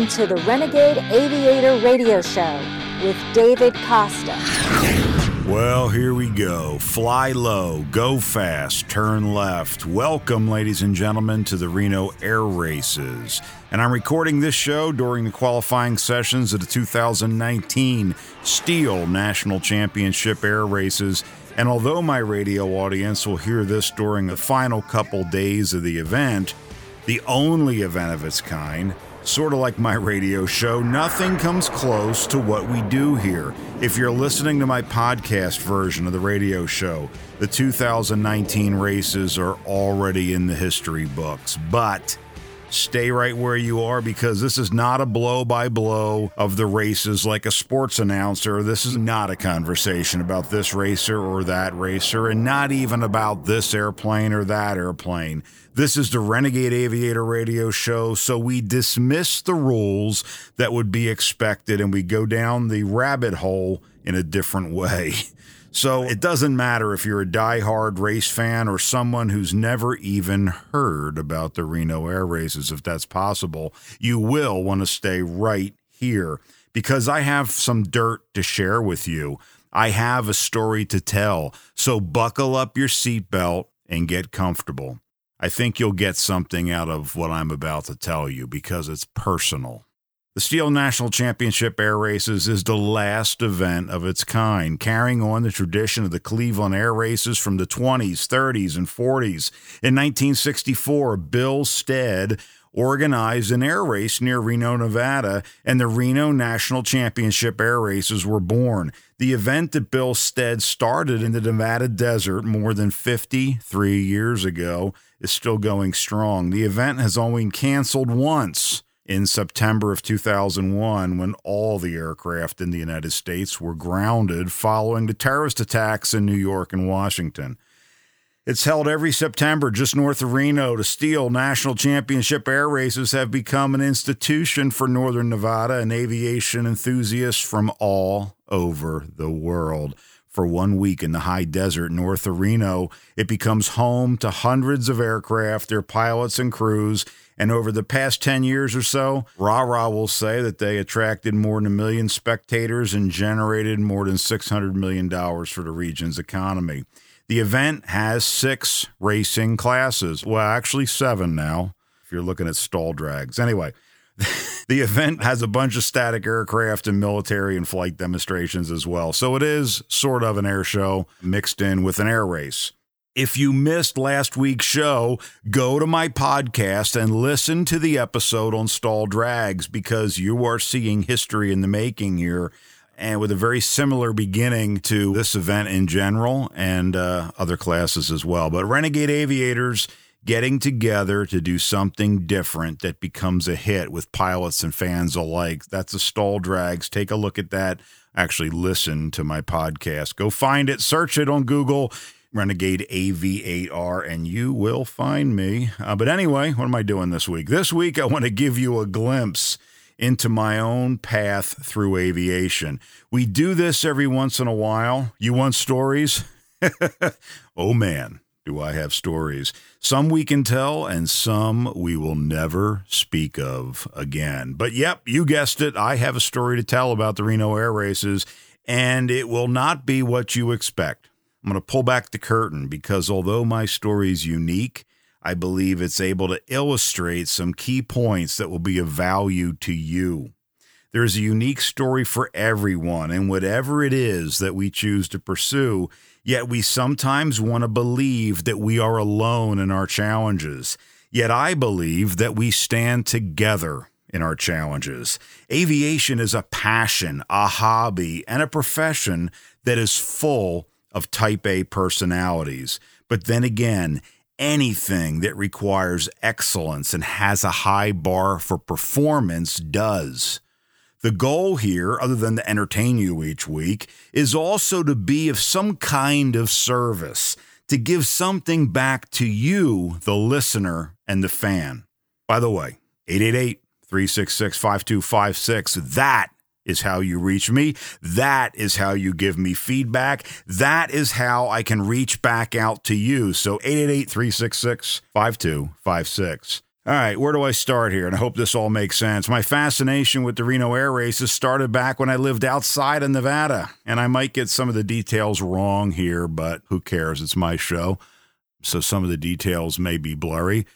Welcome to the Renegade Aviator Radio Show with David Costa. Well, here we go. Fly low, go fast, turn left. Welcome, ladies and gentlemen, to the Reno Air Races. And I'm recording this show during the qualifying sessions of the 2019 STIHL National Championship Air Races. And although my radio audience will hear this during the final couple days of the event, the only event of its kind, Sort of like my radio show, nothing comes close to what we do here. If you're listening to my podcast version of the radio show, the 2019 races are already in the history books. But stay right where you are because this is not a blow by blow of the races like a sports announcer. This is not a conversation about this racer or that racer, and not even about this airplane or that airplane. This is the Renegade Aviator Radio Show, so we dismiss the rules that would be expected and we go down the rabbit hole in a different way. So it doesn't matter if you're a die-hard race fan or someone who's never even heard about the Reno Air Races, if that's possible, you will want to stay right here because I have some dirt to share with you. I have a story to tell. So buckle up your seatbelt and get comfortable. I think you'll get something out of what I'm about to tell you because it's personal. The STIHL National Championship Air Races is the last event of its kind, carrying on the tradition of the Cleveland Air Races from the 20s, 30s, and 40s. In 1964, Bill Stead organized an air race near Reno, Nevada, and the Reno National Championship Air Races were born. The event that Bill Stead started in the Nevada desert more than 53 years ago is still going strong. The event has only been canceled once in September of 2001 when all the aircraft in the United States were grounded following the terrorist attacks in New York and Washington. It's held every September just north of Reno. The STIHL National Championship Air Races have become an institution for Northern Nevada and aviation enthusiasts from all over the world for one week in the high desert north of Reno. It becomes home to hundreds of aircraft, their pilots and crews. And over the past 10 years or so, RARA will say that they attracted more than a million spectators and generated more than $600 million for the region's economy. The event has six racing classes. Well, actually, seven now, if you're looking at STOL drags. Anyway, the event has a bunch of static aircraft and military and flight demonstrations as well. So it is sort of an air show mixed in with an air race. If you missed last week's show, go to my podcast and listen to the episode on STOL drags because you are seeing history in the making here and with a very similar beginning to this event in general and uh, other classes as well. But Renegade Aviators getting together to do something different that becomes a hit with pilots and fans alike. That's a STOL drags. Take a look at that. Actually, listen to my podcast. Go find it, search it on Google. Renegade AV8R, and you will find me. Uh, but anyway, what am I doing this week? This week, I want to give you a glimpse into my own path through aviation. We do this every once in a while. You want stories? oh man, do I have stories. Some we can tell, and some we will never speak of again. But yep, you guessed it. I have a story to tell about the Reno Air Races, and it will not be what you expect. I'm going to pull back the curtain because although my story is unique, I believe it's able to illustrate some key points that will be of value to you. There's a unique story for everyone, and whatever it is that we choose to pursue, Yet we sometimes want to believe that we are alone in our challenges. Yet I believe that we stand together in our challenges. Aviation is a passion, a hobby, and a profession that is full of type A personalities. But then again, anything that requires excellence and has a high bar for performance does. The goal here, other than to entertain you each week, is also to be of some kind of service, to give something back to you, the listener and the fan. By the way, 888 366 5256. That is how you reach me. That is how you give me feedback. That is how I can reach back out to you. So 888 366 5256. All right, where do I start here? And I hope this all makes sense. My fascination with the Reno Air Races started back when I lived outside of Nevada. And I might get some of the details wrong here, but who cares? It's my show. So some of the details may be blurry.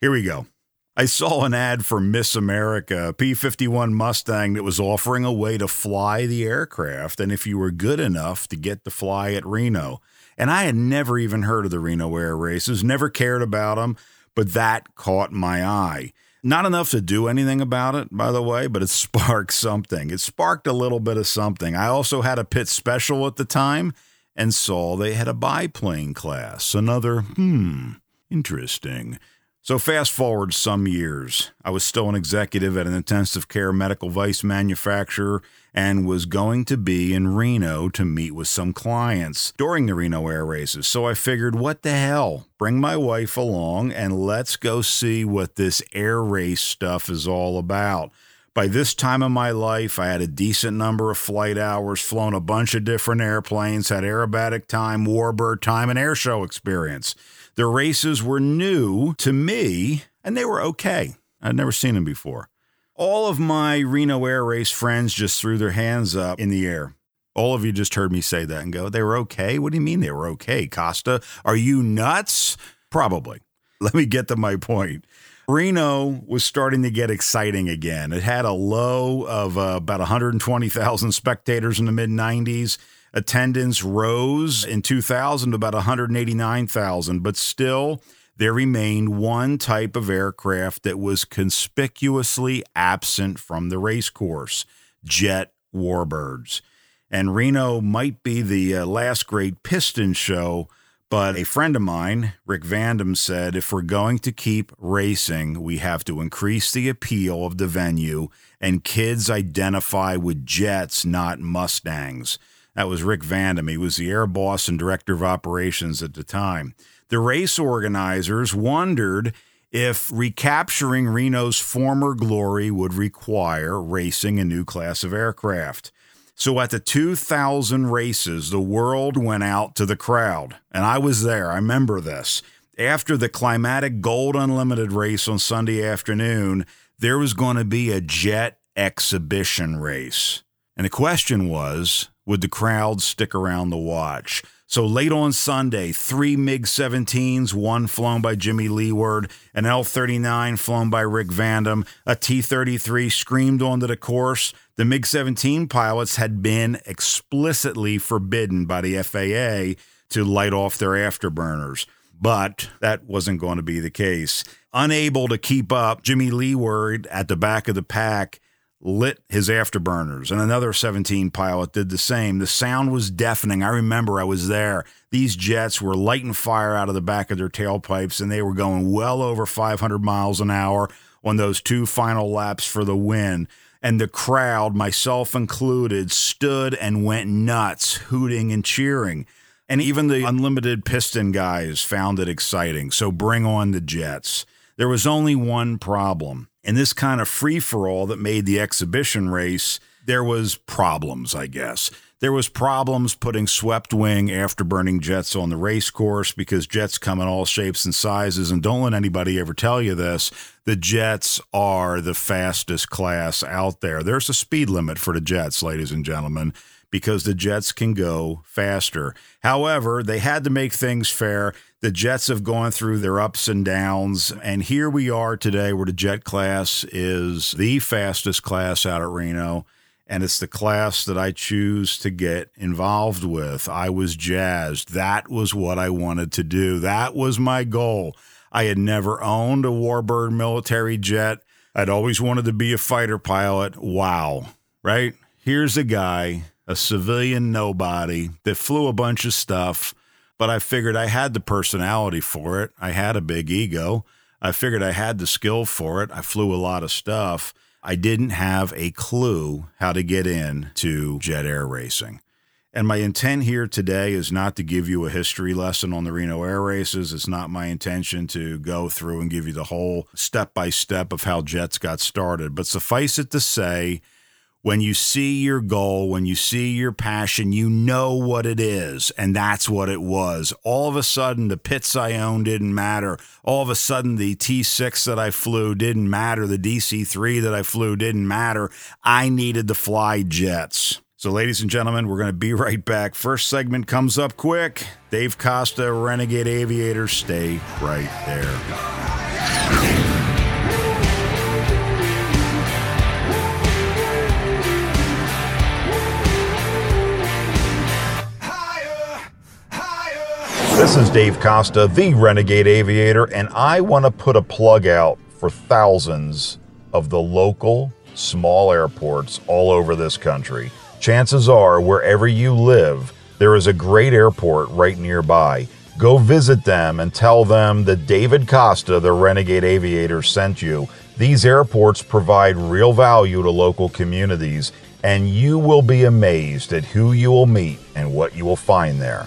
Here we go. I saw an ad for Miss America, a P 51 Mustang that was offering a way to fly the aircraft. And if you were good enough to get to fly at Reno. And I had never even heard of the Reno Air Races, never cared about them but that caught my eye. Not enough to do anything about it, by the way, but it sparked something. It sparked a little bit of something. I also had a Pitts Special at the time and saw they had a biplane class. Another, hmm, interesting. So, fast forward some years. I was still an executive at an intensive care medical device manufacturer and was going to be in Reno to meet with some clients during the Reno Air Races. So, I figured, what the hell? Bring my wife along and let's go see what this air race stuff is all about. By this time of my life, I had a decent number of flight hours, flown a bunch of different airplanes, had aerobatic time, warbird time, and airshow experience. The races were new to me and they were okay. I'd never seen them before. All of my Reno Air Race friends just threw their hands up in the air. All of you just heard me say that and go, they were okay? What do you mean they were okay, Costa? Are you nuts? Probably. Let me get to my point. Reno was starting to get exciting again. It had a low of uh, about 120,000 spectators in the mid 90s. Attendance rose in 2000 to about 189,000, but still, there remained one type of aircraft that was conspicuously absent from the race course jet warbirds. And Reno might be the uh, last great piston show, but a friend of mine, Rick Vandam, said if we're going to keep racing, we have to increase the appeal of the venue, and kids identify with jets, not Mustangs. That was Rick Vandam. He was the air boss and director of operations at the time. The race organizers wondered if recapturing Reno's former glory would require racing a new class of aircraft. So at the 2000 races, the world went out to the crowd, and I was there. I remember this. After the climatic Gold Unlimited race on Sunday afternoon, there was going to be a jet exhibition race. And the question was would the crowd stick around to watch? So late on Sunday, three MiG 17s, one flown by Jimmy Leeward, an L 39 flown by Rick Vandam, a T 33 screamed onto the course. The MiG 17 pilots had been explicitly forbidden by the FAA to light off their afterburners. But that wasn't going to be the case. Unable to keep up, Jimmy Leeward at the back of the pack lit his afterburners, and another 17 pilot did the same. The sound was deafening. I remember I was there. These jets were lighting fire out of the back of their tailpipes, and they were going well over 500 miles an hour on those two final laps for the win. And the crowd, myself included, stood and went nuts, hooting and cheering. And even the unlimited piston guys found it exciting. So bring on the jets. There was only one problem in this kind of free for all that made the exhibition race, there was problems, I guess. There was problems putting swept wing afterburning jets on the race course because jets come in all shapes and sizes and don't let anybody ever tell you this. The jets are the fastest class out there. There's a speed limit for the jets, ladies and gentlemen because the Jets can go faster. However, they had to make things fair. The Jets have gone through their ups and downs, and here we are today where the Jet class is the fastest class out at Reno. And it's the class that I choose to get involved with. I was jazzed. That was what I wanted to do. That was my goal. I had never owned a Warbird military jet. I'd always wanted to be a fighter pilot. Wow. Right? Here's a guy a civilian nobody that flew a bunch of stuff, but I figured I had the personality for it. I had a big ego. I figured I had the skill for it. I flew a lot of stuff. I didn't have a clue how to get into jet air racing. And my intent here today is not to give you a history lesson on the Reno Air Races. It's not my intention to go through and give you the whole step by step of how Jets got started. But suffice it to say, when you see your goal, when you see your passion, you know what it is. And that's what it was. All of a sudden, the Pitts I owned didn't matter. All of a sudden, the T6 that I flew didn't matter. The DC 3 that I flew didn't matter. I needed to fly jets. So, ladies and gentlemen, we're going to be right back. First segment comes up quick. Dave Costa, Renegade Aviator, stay right there. This is Dave Costa, the Renegade Aviator, and I want to put a plug out for thousands of the local small airports all over this country chances are wherever you live, there is a great airport right nearby. Go visit them and tell them that David Costa, the Renegade Aviator, sent you. These airports provide real value to local communities, and you will be amazed at who you will meet and what you will find there.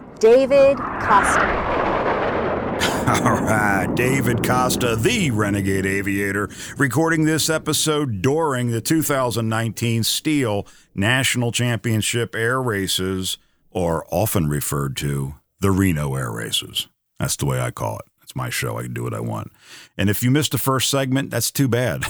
David Costa. All right, David Costa, the Renegade Aviator, recording this episode during the 2019 STIHL National Championship Air Races, or often referred to the Reno Air Races. That's the way I call it. It's my show. I can do what I want. And if you missed the first segment, that's too bad.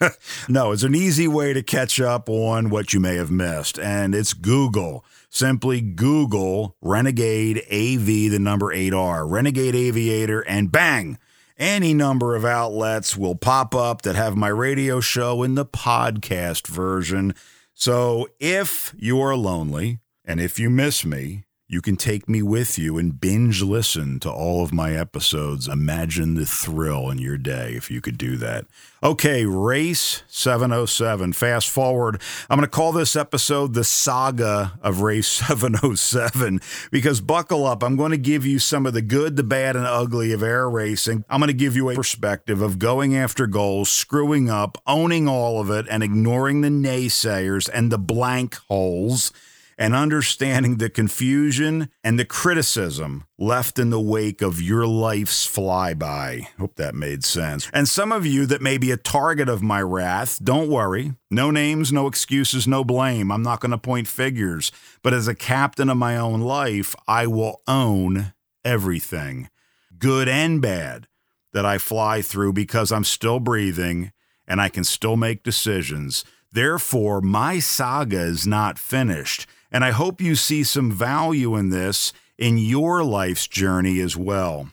no, it's an easy way to catch up on what you may have missed. And it's Google. Simply Google Renegade AV, the number 8R, Renegade Aviator, and bang! Any number of outlets will pop up that have my radio show in the podcast version. So if you're lonely and if you miss me, you can take me with you and binge listen to all of my episodes. Imagine the thrill in your day if you could do that. Okay, Race 707. Fast forward. I'm going to call this episode the saga of Race 707 because buckle up. I'm going to give you some of the good, the bad, and ugly of air racing. I'm going to give you a perspective of going after goals, screwing up, owning all of it, and ignoring the naysayers and the blank holes and understanding the confusion and the criticism left in the wake of your life's flyby. Hope that made sense. And some of you that may be a target of my wrath, don't worry. No names, no excuses, no blame. I'm not going to point figures. But as a captain of my own life, I will own everything, good and bad, that I fly through because I'm still breathing and I can still make decisions. Therefore, my saga is not finished. And I hope you see some value in this in your life's journey as well.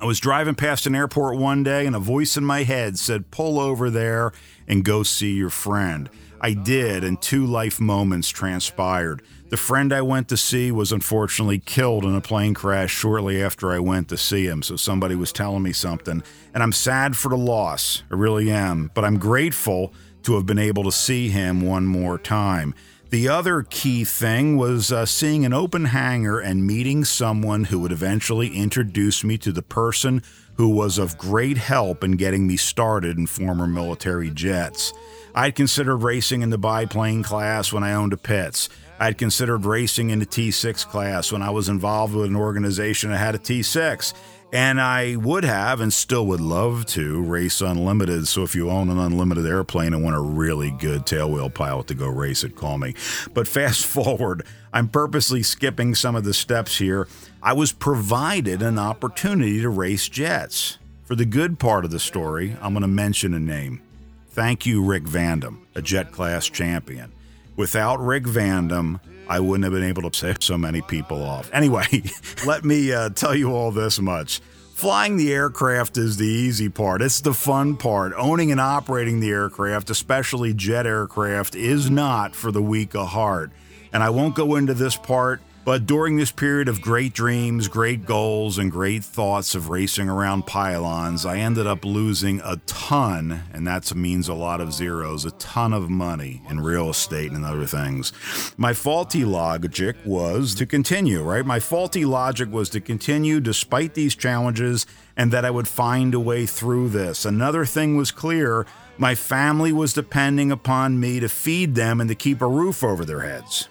I was driving past an airport one day and a voice in my head said, Pull over there and go see your friend. I did, and two life moments transpired. The friend I went to see was unfortunately killed in a plane crash shortly after I went to see him, so somebody was telling me something. And I'm sad for the loss, I really am, but I'm grateful to have been able to see him one more time. The other key thing was uh, seeing an open hangar and meeting someone who would eventually introduce me to the person who was of great help in getting me started in former military jets. I'd considered racing in the biplane class when I owned a Pitts. I'd considered racing in the T6 class when I was involved with an organization that had a T6. And I would have and still would love to race unlimited. So if you own an unlimited airplane and want a really good tailwheel pilot to go race it, call me. But fast forward, I'm purposely skipping some of the steps here. I was provided an opportunity to race jets. For the good part of the story, I'm going to mention a name. Thank you, Rick Vandam, a jet class champion. Without Rick Vandam, I wouldn't have been able to save so many people off. Anyway, let me uh, tell you all this much. Flying the aircraft is the easy part. It's the fun part. Owning and operating the aircraft, especially jet aircraft, is not for the weak of heart. And I won't go into this part but during this period of great dreams, great goals, and great thoughts of racing around pylons, I ended up losing a ton, and that means a lot of zeros, a ton of money in real estate and other things. My faulty logic was to continue, right? My faulty logic was to continue despite these challenges and that I would find a way through this. Another thing was clear my family was depending upon me to feed them and to keep a roof over their heads.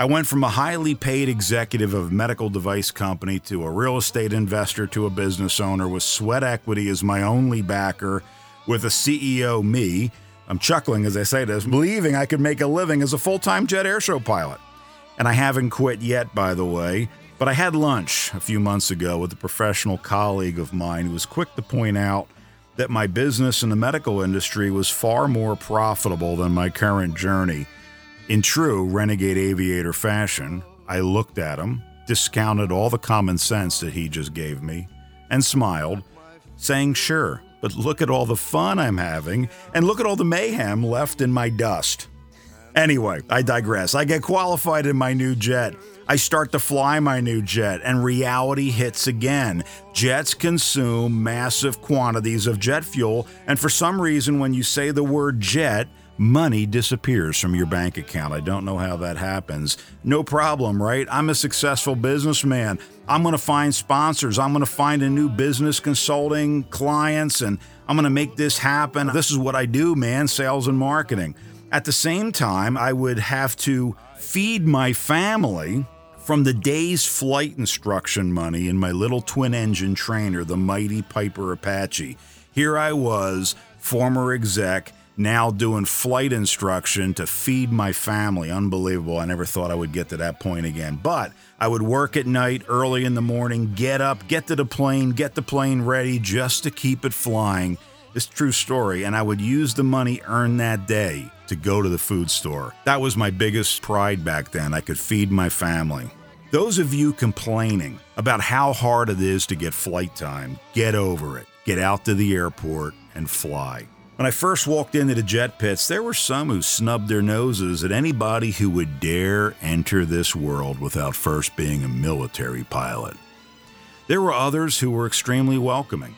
I went from a highly paid executive of a medical device company to a real estate investor to a business owner with sweat equity as my only backer, with a CEO, me. I'm chuckling as I say this, believing I could make a living as a full time jet airshow pilot. And I haven't quit yet, by the way. But I had lunch a few months ago with a professional colleague of mine who was quick to point out that my business in the medical industry was far more profitable than my current journey in true renegade aviator fashion, I looked at him, discounted all the common sense that he just gave me, and smiled, saying, Sure, but look at all the fun I'm having, and look at all the mayhem left in my dust. Anyway, I digress. I get qualified in my new jet. I start to fly my new jet, and reality hits again. Jets consume massive quantities of jet fuel, and for some reason, when you say the word jet, money disappears from your bank account. I don't know how that happens. No problem, right? I'm a successful businessman. I'm going to find sponsors. I'm going to find a new business consulting clients and I'm going to make this happen. This is what I do, man, sales and marketing. At the same time, I would have to feed my family from the day's flight instruction money in my little twin engine trainer, the mighty Piper Apache. Here I was, former exec, now doing flight instruction to feed my family. Unbelievable. I never thought I would get to that point again. But I would work at night, early in the morning, get up, get to the plane, get the plane ready just to keep it flying. This true story. And I would use the money earned that day to go to the food store. That was my biggest pride back then. I could feed my family. Those of you complaining about how hard it is to get flight time, get over it. Get out to the airport and fly. When I first walked into the jet pits, there were some who snubbed their noses at anybody who would dare enter this world without first being a military pilot. There were others who were extremely welcoming.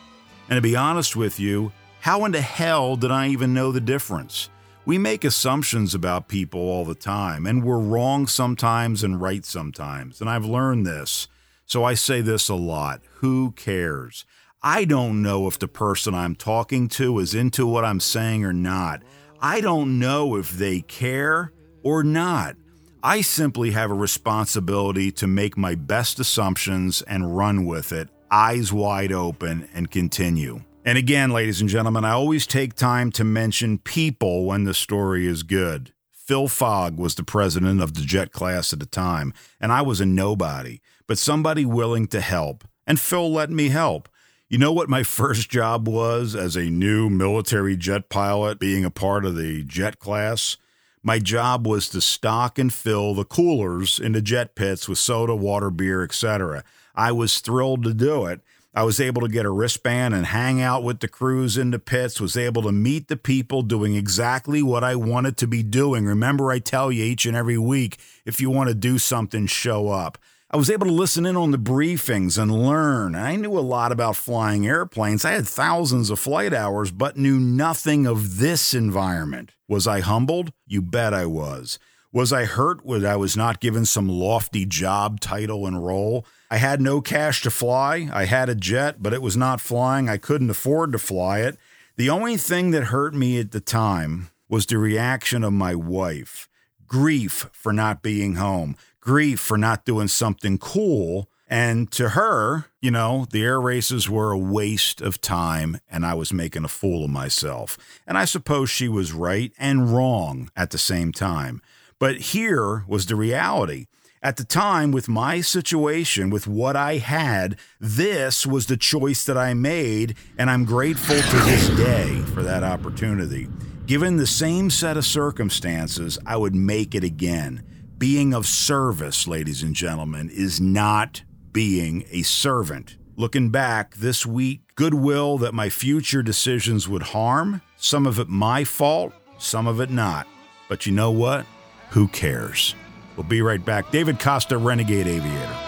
And to be honest with you, how in the hell did I even know the difference? We make assumptions about people all the time, and we're wrong sometimes and right sometimes. And I've learned this. So I say this a lot who cares? I don't know if the person I'm talking to is into what I'm saying or not. I don't know if they care or not. I simply have a responsibility to make my best assumptions and run with it, eyes wide open, and continue. And again, ladies and gentlemen, I always take time to mention people when the story is good. Phil Fogg was the president of the jet class at the time, and I was a nobody, but somebody willing to help. And Phil let me help. You know what my first job was as a new military jet pilot, being a part of the jet class? My job was to stock and fill the coolers in the jet pits with soda, water, beer, etc. I was thrilled to do it. I was able to get a wristband and hang out with the crews in the pits, was able to meet the people doing exactly what I wanted to be doing. Remember, I tell you each and every week if you want to do something, show up. I was able to listen in on the briefings and learn. I knew a lot about flying airplanes. I had thousands of flight hours, but knew nothing of this environment. Was I humbled? You bet I was. Was I hurt when I was not given some lofty job title and role? I had no cash to fly. I had a jet, but it was not flying. I couldn't afford to fly it. The only thing that hurt me at the time was the reaction of my wife grief for not being home, grief for not doing something cool. And to her, you know, the air races were a waste of time and I was making a fool of myself. And I suppose she was right and wrong at the same time. But here was the reality. At the time, with my situation, with what I had, this was the choice that I made, and I'm grateful to this day for that opportunity. Given the same set of circumstances, I would make it again being of service, ladies and gentlemen, is not being a servant. Looking back this week, goodwill that my future decisions would harm, some of it my fault, some of it not. But you know what? Who cares? We'll be right back. David Costa, Renegade Aviator.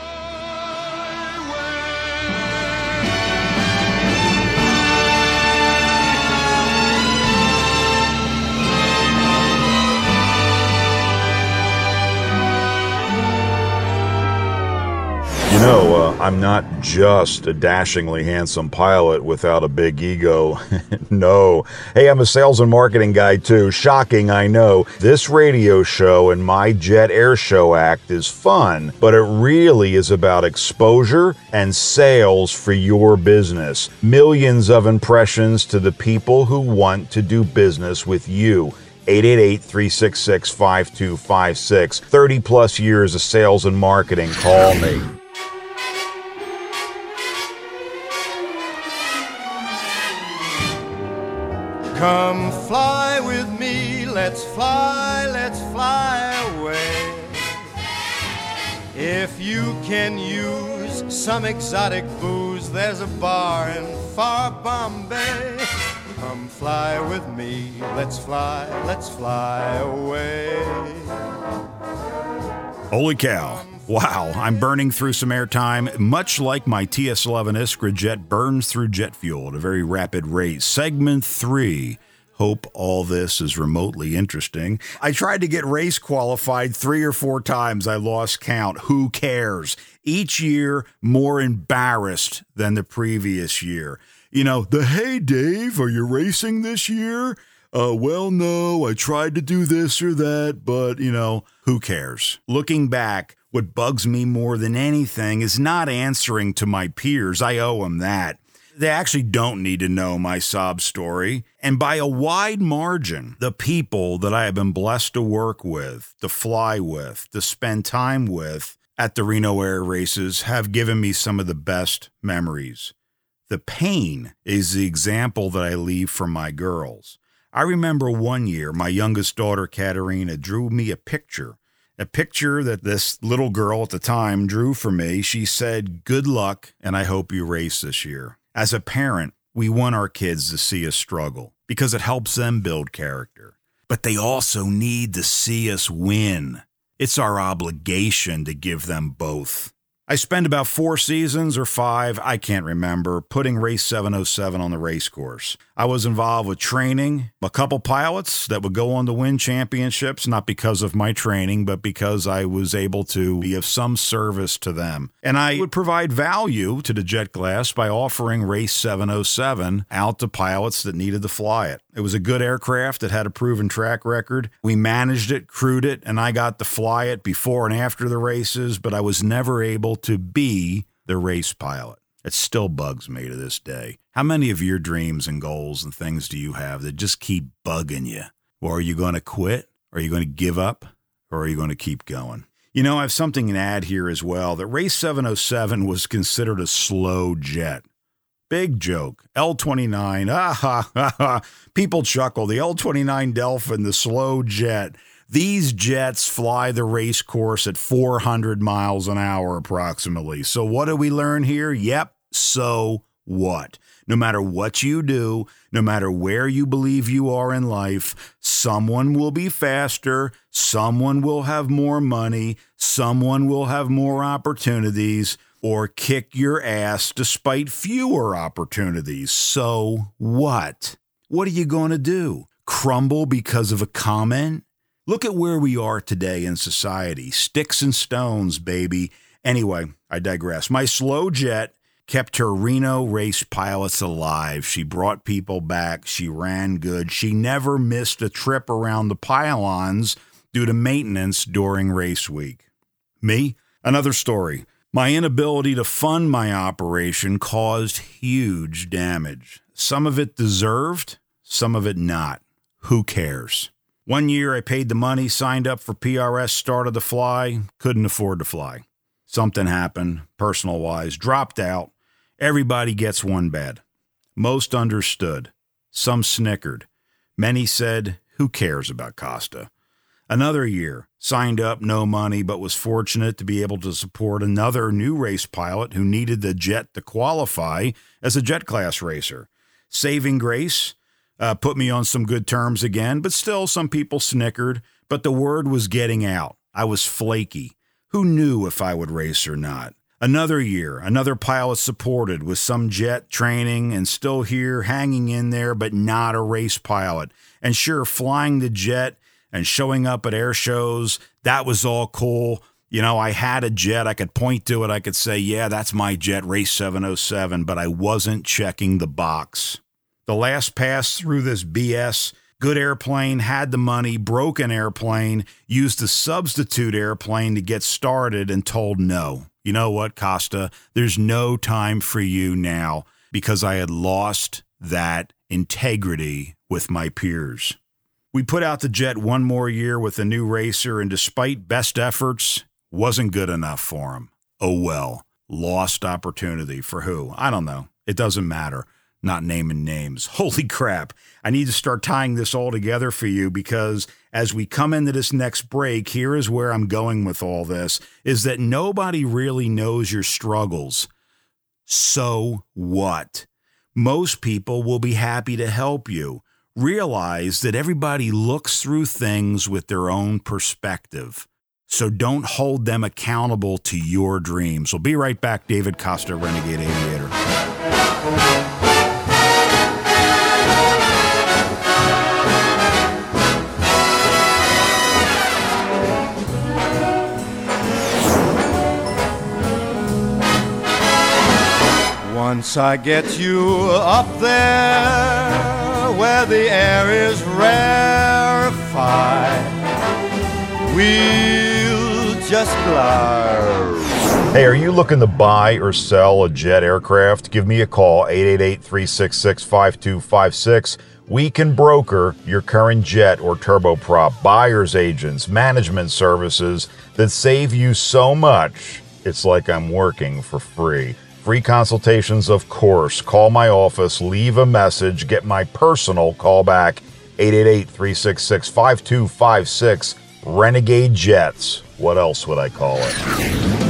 Know, uh, I'm not just a dashingly handsome pilot without a big ego. no. Hey, I'm a sales and marketing guy too. Shocking, I know. This radio show and my Jet Air Show act is fun, but it really is about exposure and sales for your business. Millions of impressions to the people who want to do business with you. 888 366 5256. 30 plus years of sales and marketing. Call me. Come fly with me, let's fly, let's fly away. If you can use some exotic booze, there's a bar in far Bombay. Come fly with me, let's fly, let's fly away. Holy cow. Wow, I'm burning through some airtime, much like my TS 11 Iskra jet burns through jet fuel at a very rapid rate. Segment three. Hope all this is remotely interesting. I tried to get race qualified three or four times. I lost count. Who cares? Each year, more embarrassed than the previous year. You know, the hey, Dave, are you racing this year? Uh, well, no, I tried to do this or that, but, you know, who cares? Looking back, what bugs me more than anything is not answering to my peers. I owe them that. They actually don't need to know my sob story. And by a wide margin, the people that I have been blessed to work with, to fly with, to spend time with at the Reno Air races have given me some of the best memories. The pain is the example that I leave for my girls. I remember one year my youngest daughter, Katerina, drew me a picture a picture that this little girl at the time drew for me. She said, Good luck, and I hope you race this year. As a parent, we want our kids to see us struggle because it helps them build character. But they also need to see us win. It's our obligation to give them both. I spent about four seasons or five, I can't remember, putting Race 707 on the race course. I was involved with training a couple pilots that would go on to win championships, not because of my training, but because I was able to be of some service to them. And I would provide value to the jet class by offering Race 707 out to pilots that needed to fly it. It was a good aircraft that had a proven track record. We managed it, crewed it, and I got to fly it before and after the races, but I was never able to be the race pilot. It still bugs me to this day. How many of your dreams and goals and things do you have that just keep bugging you? Or are you going to quit? Are you going to give up? Or are you going to keep going? You know, I have something to add here as well that Race 707 was considered a slow jet. Big joke. L29, ah ha ha ha. People chuckle. The L29 Delphin, the slow jet. These jets fly the race course at 400 miles an hour approximately. So, what do we learn here? Yep. So what? No matter what you do, no matter where you believe you are in life, someone will be faster, someone will have more money, someone will have more opportunities, or kick your ass despite fewer opportunities. So what? What are you going to do? Crumble because of a comment? Look at where we are today in society. Sticks and stones, baby. Anyway, I digress. My slow jet kept her Reno race pilots alive. She brought people back. She ran good. She never missed a trip around the pylons due to maintenance during race week. Me? Another story. My inability to fund my operation caused huge damage. Some of it deserved, some of it not. Who cares? One year I paid the money, signed up for PRS, started to fly, couldn't afford to fly. Something happened, personal wise, dropped out. Everybody gets one bad. Most understood. Some snickered. Many said, Who cares about Costa? Another year, signed up, no money, but was fortunate to be able to support another new race pilot who needed the jet to qualify as a jet class racer. Saving grace uh, put me on some good terms again, but still some people snickered. But the word was getting out. I was flaky. Who knew if I would race or not? Another year, another pilot supported with some jet training and still here hanging in there, but not a race pilot. And sure, flying the jet and showing up at air shows, that was all cool. You know, I had a jet. I could point to it. I could say, yeah, that's my jet, race 707, but I wasn't checking the box. The last pass through this BS good airplane, had the money, broken airplane, used a substitute airplane to get started, and told no you know what, Costa, there's no time for you now because I had lost that integrity with my peers. We put out the jet one more year with a new racer, and despite best efforts, wasn't good enough for him. Oh well, lost opportunity for who? I don't know. It doesn't matter not naming names. Holy crap. I need to start tying this all together for you because as we come into this next break, here is where I'm going with all this is that nobody really knows your struggles. So what? Most people will be happy to help you. Realize that everybody looks through things with their own perspective. So don't hold them accountable to your dreams. We'll be right back. David Costa, Renegade Aviator. Once I get you up there where the air is rarefied, we'll just glide. Hey, are you looking to buy or sell a jet aircraft? Give me a call, 888 366 5256. We can broker your current jet or turboprop, buyer's agents, management services that save you so much, it's like I'm working for free. Free consultations, of course. Call my office, leave a message, get my personal call back 888 366 5256. Renegade Jets. What else would I call it?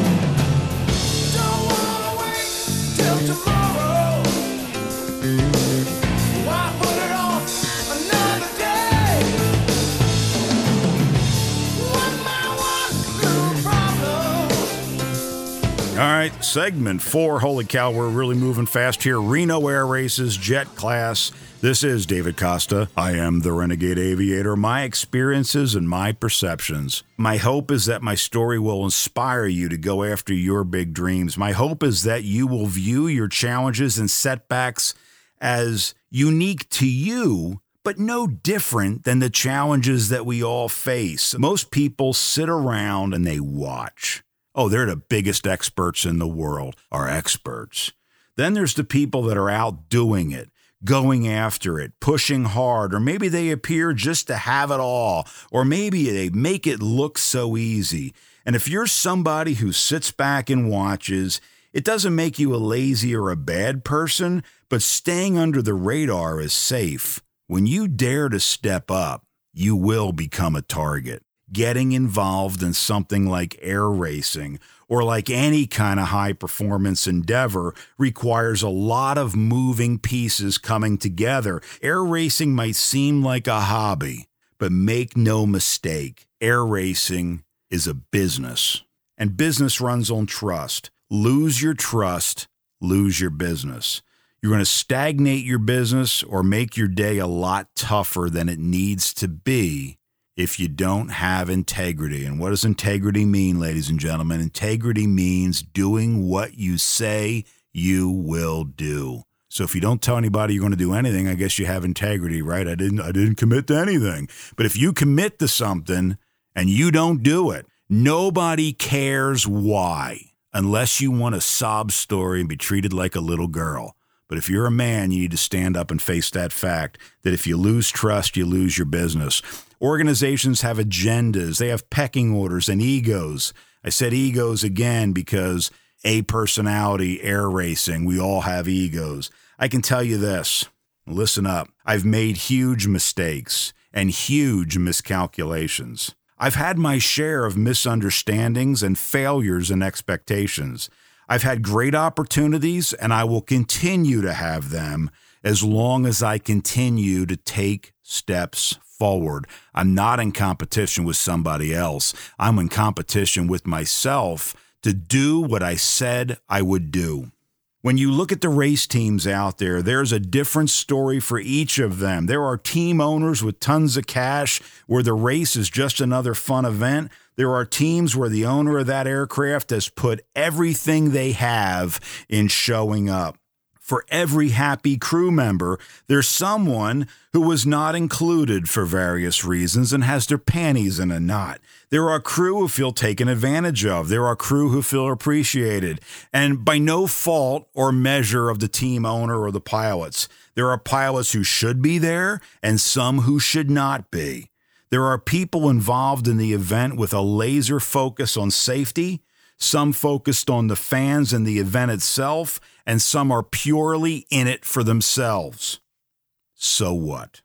Right, segment four. Holy cow, we're really moving fast here. Reno Air Races Jet Class. This is David Costa. I am the Renegade Aviator. My experiences and my perceptions. My hope is that my story will inspire you to go after your big dreams. My hope is that you will view your challenges and setbacks as unique to you but no different than the challenges that we all face. Most people sit around and they watch. Oh, they're the biggest experts in the world, are experts. Then there's the people that are out doing it, going after it, pushing hard, or maybe they appear just to have it all, or maybe they make it look so easy. And if you're somebody who sits back and watches, it doesn't make you a lazy or a bad person, but staying under the radar is safe. When you dare to step up, you will become a target getting involved in something like air racing or like any kind of high performance endeavor requires a lot of moving pieces coming together. Air racing might seem like a hobby, but make no mistake, air racing is a business. And business runs on trust. Lose your trust, lose your business. You're going to stagnate your business or make your day a lot tougher than it needs to be if you don't have integrity. And what does integrity mean, ladies and gentlemen? Integrity means doing what you say you will do. So if you don't tell anybody you're going to do anything, I guess you have integrity, right? I didn't I didn't commit to anything. But if you commit to something and you don't do it, nobody cares why unless you want a sob story and be treated like a little girl. But if you're a man, you need to stand up and face that fact that if you lose trust, you lose your business. Organizations have agendas, they have pecking orders and egos. I said egos again because a personality, air racing, we all have egos. I can tell you this listen up. I've made huge mistakes and huge miscalculations. I've had my share of misunderstandings and failures and expectations. I've had great opportunities and I will continue to have them as long as I continue to take steps forward. I'm not in competition with somebody else. I'm in competition with myself to do what I said I would do. When you look at the race teams out there, there's a different story for each of them. There are team owners with tons of cash where the race is just another fun event. There are teams where the owner of that aircraft has put everything they have in showing up for every happy crew member, there's someone who was not included for various reasons and has their panties in a knot. There are crew who feel taken advantage of. There are crew who feel appreciated. And by no fault or measure of the team owner or the pilots, there are pilots who should be there and some who should not be. There are people involved in the event with a laser focus on safety some focused on the fans and the event itself, and some are purely in it for themselves. So what?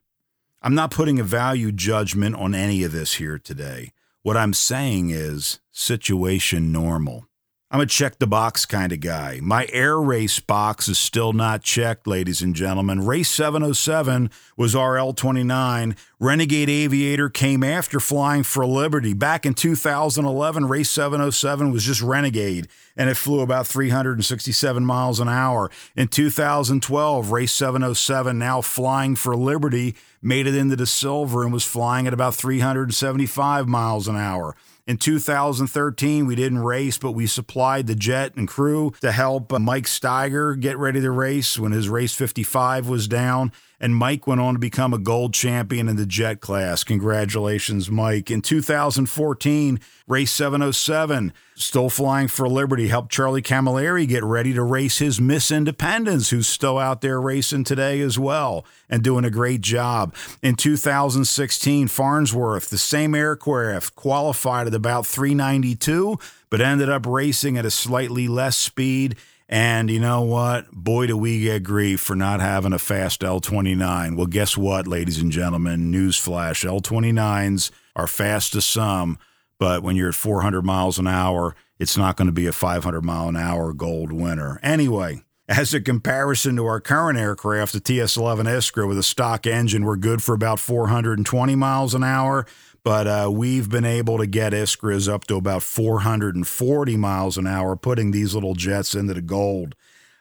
I'm not putting a value judgment on any of this here today. What I'm saying is situation normal. I'm a check the box kind of guy. My air race box is still not checked, ladies and gentlemen. Race 707 was our L29. Renegade Aviator came after Flying for Liberty. Back in 2011, Race 707 was just Renegade, and it flew about 367 miles an hour. In 2012, Race 707, now Flying for Liberty, made it into the silver and was flying at about 375 miles an hour. In 2013, we didn't race, but we supplied the jet and crew to help uh, Mike Steiger get ready to race when his race 55 was down. And Mike went on to become a gold champion in the jet class. Congratulations, Mike. In 2014, race 707, still flying for Liberty, helped Charlie Camilleri get ready to race his Miss Independence, who's still out there racing today as well and doing a great job. In 2016, Farnsworth, the same aircraft, qualified at about 392, but ended up racing at a slightly less speed and you know what? Boy, do we get grief for not having a fast L29. Well, guess what, ladies and gentlemen? Newsflash L29s are fast to some, but when you're at 400 miles an hour, it's not going to be a 500 mile an hour gold winner. Anyway, as a comparison to our current aircraft, the TS 11 Iskra with a stock engine, we're good for about 420 miles an hour but uh, we've been able to get Iskras up to about 440 miles an hour, putting these little jets into the gold.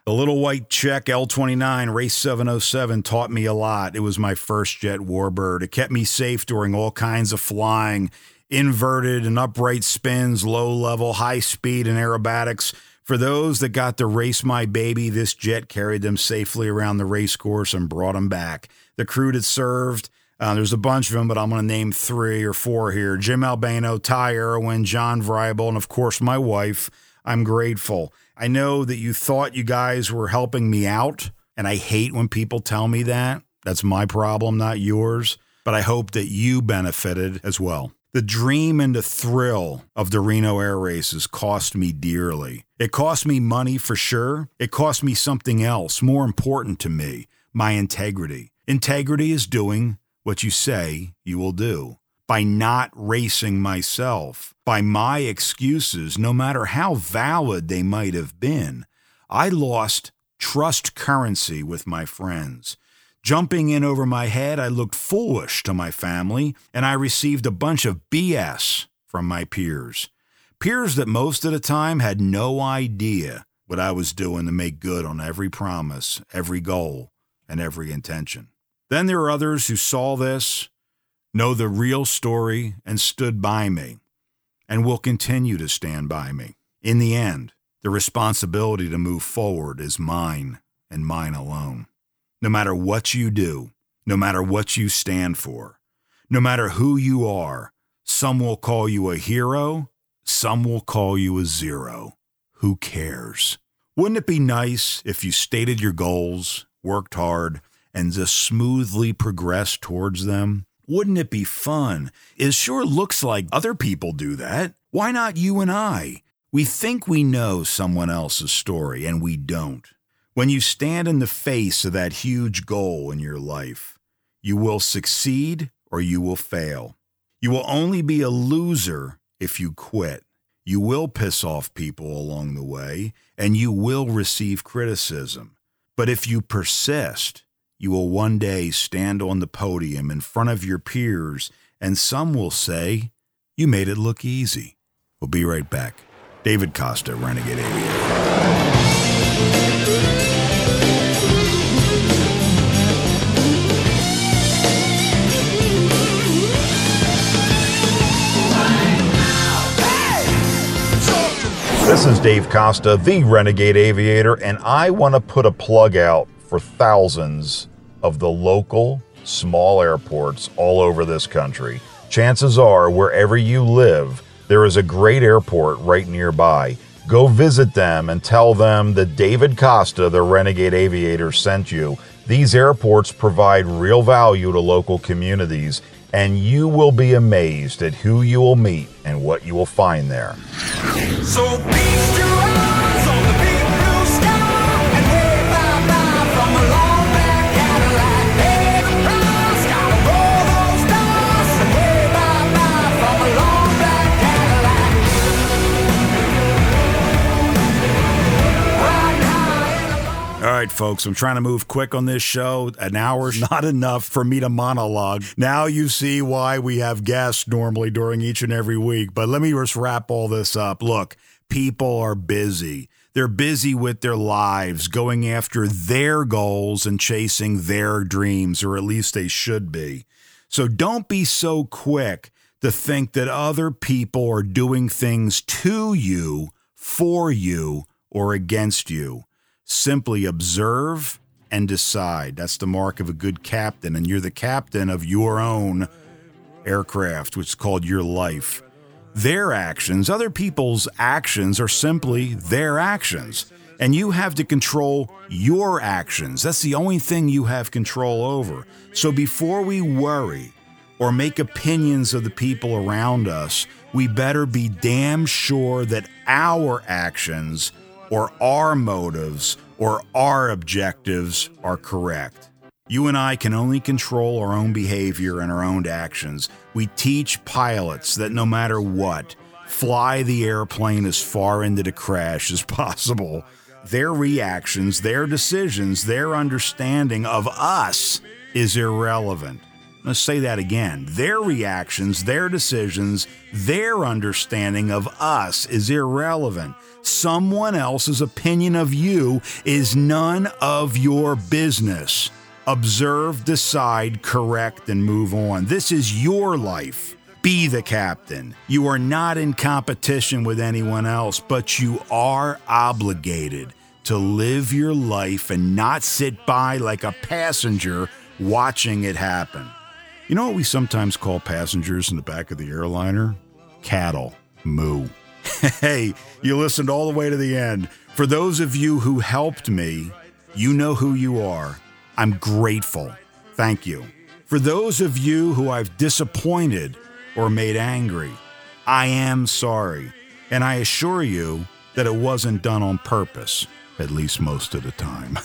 The little white Czech L29 Race 707 taught me a lot. It was my first jet warbird. It kept me safe during all kinds of flying, inverted and upright spins, low level, high speed, and aerobatics. For those that got to race my baby, this jet carried them safely around the race course and brought them back. The crew that served, uh, there's a bunch of them, but I'm going to name three or four here Jim Albano, Ty Irwin, John Vribel, and of course, my wife. I'm grateful. I know that you thought you guys were helping me out, and I hate when people tell me that. That's my problem, not yours. But I hope that you benefited as well. The dream and the thrill of the Reno Air Races cost me dearly. It cost me money for sure. It cost me something else more important to me my integrity. Integrity is doing what you say you will do. By not racing myself, by my excuses, no matter how valid they might have been, I lost trust currency with my friends. Jumping in over my head, I looked foolish to my family, and I received a bunch of BS from my peers. Peers that most of the time had no idea what I was doing to make good on every promise, every goal, and every intention. Then there are others who saw this, know the real story, and stood by me, and will continue to stand by me. In the end, the responsibility to move forward is mine and mine alone. No matter what you do, no matter what you stand for, no matter who you are, some will call you a hero, some will call you a zero. Who cares? Wouldn't it be nice if you stated your goals, worked hard, and just smoothly progress towards them? Wouldn't it be fun? It sure looks like other people do that. Why not you and I? We think we know someone else's story, and we don't. When you stand in the face of that huge goal in your life, you will succeed or you will fail. You will only be a loser if you quit. You will piss off people along the way, and you will receive criticism. But if you persist, you will one day stand on the podium in front of your peers, and some will say, You made it look easy. We'll be right back. David Costa, Renegade Aviator. This is Dave Costa, the Renegade Aviator, and I want to put a plug out for thousands of the local small airports all over this country. Chances are, wherever you live, there is a great airport right nearby. Go visit them and tell them that David Costa, the Renegade Aviator, sent you. These airports provide real value to local communities, and you will be amazed at who you will meet and what you will find there. So folks, I'm trying to move quick on this show. An hour's not enough for me to monologue. Now you see why we have guests normally during each and every week. But let me just wrap all this up. Look, people are busy. They're busy with their lives, going after their goals and chasing their dreams, or at least they should be. So don't be so quick to think that other people are doing things to you, for you, or against you. Simply observe and decide. That's the mark of a good captain, and you're the captain of your own aircraft, which is called your life. Their actions, other people's actions, are simply their actions. And you have to control your actions. That's the only thing you have control over. So before we worry or make opinions of the people around us, we better be damn sure that our actions or our motives or our objectives are correct. You and I can only control our own behavior and our own actions. We teach pilots that no matter what, fly the airplane as far into the crash as possible. Their reactions, their decisions, their understanding of us is irrelevant. Let's say that again. Their reactions, their decisions, their understanding of us is irrelevant. Someone else's opinion of you is none of your business. Observe, decide, correct, and move on. This is your life. Be the captain. You are not in competition with anyone else, but you are obligated to live your life and not sit by like a passenger watching it happen. You know what we sometimes call passengers in the back of the airliner? Cattle. Moo. hey, you listened all the way to the end. For those of you who helped me, you know who you are. I'm grateful. Thank you. For those of you who I've disappointed or made angry, I am sorry. And I assure you that it wasn't done on purpose, at least most of the time.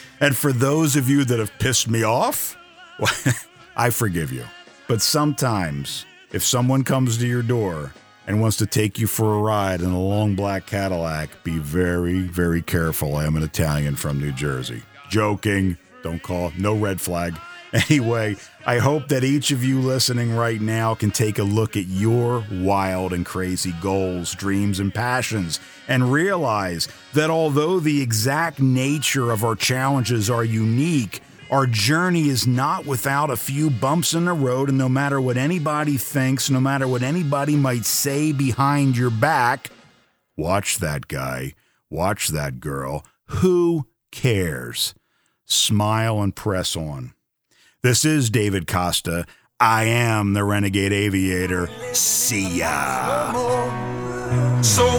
and for those of you that have pissed me off, I forgive you. But sometimes, if someone comes to your door and wants to take you for a ride in a long black Cadillac, be very, very careful. I am an Italian from New Jersey. Joking. Don't call. No red flag. Anyway, I hope that each of you listening right now can take a look at your wild and crazy goals, dreams, and passions and realize that although the exact nature of our challenges are unique, our journey is not without a few bumps in the road, and no matter what anybody thinks, no matter what anybody might say behind your back, watch that guy, watch that girl. Who cares? Smile and press on. This is David Costa. I am the Renegade Aviator. See ya. So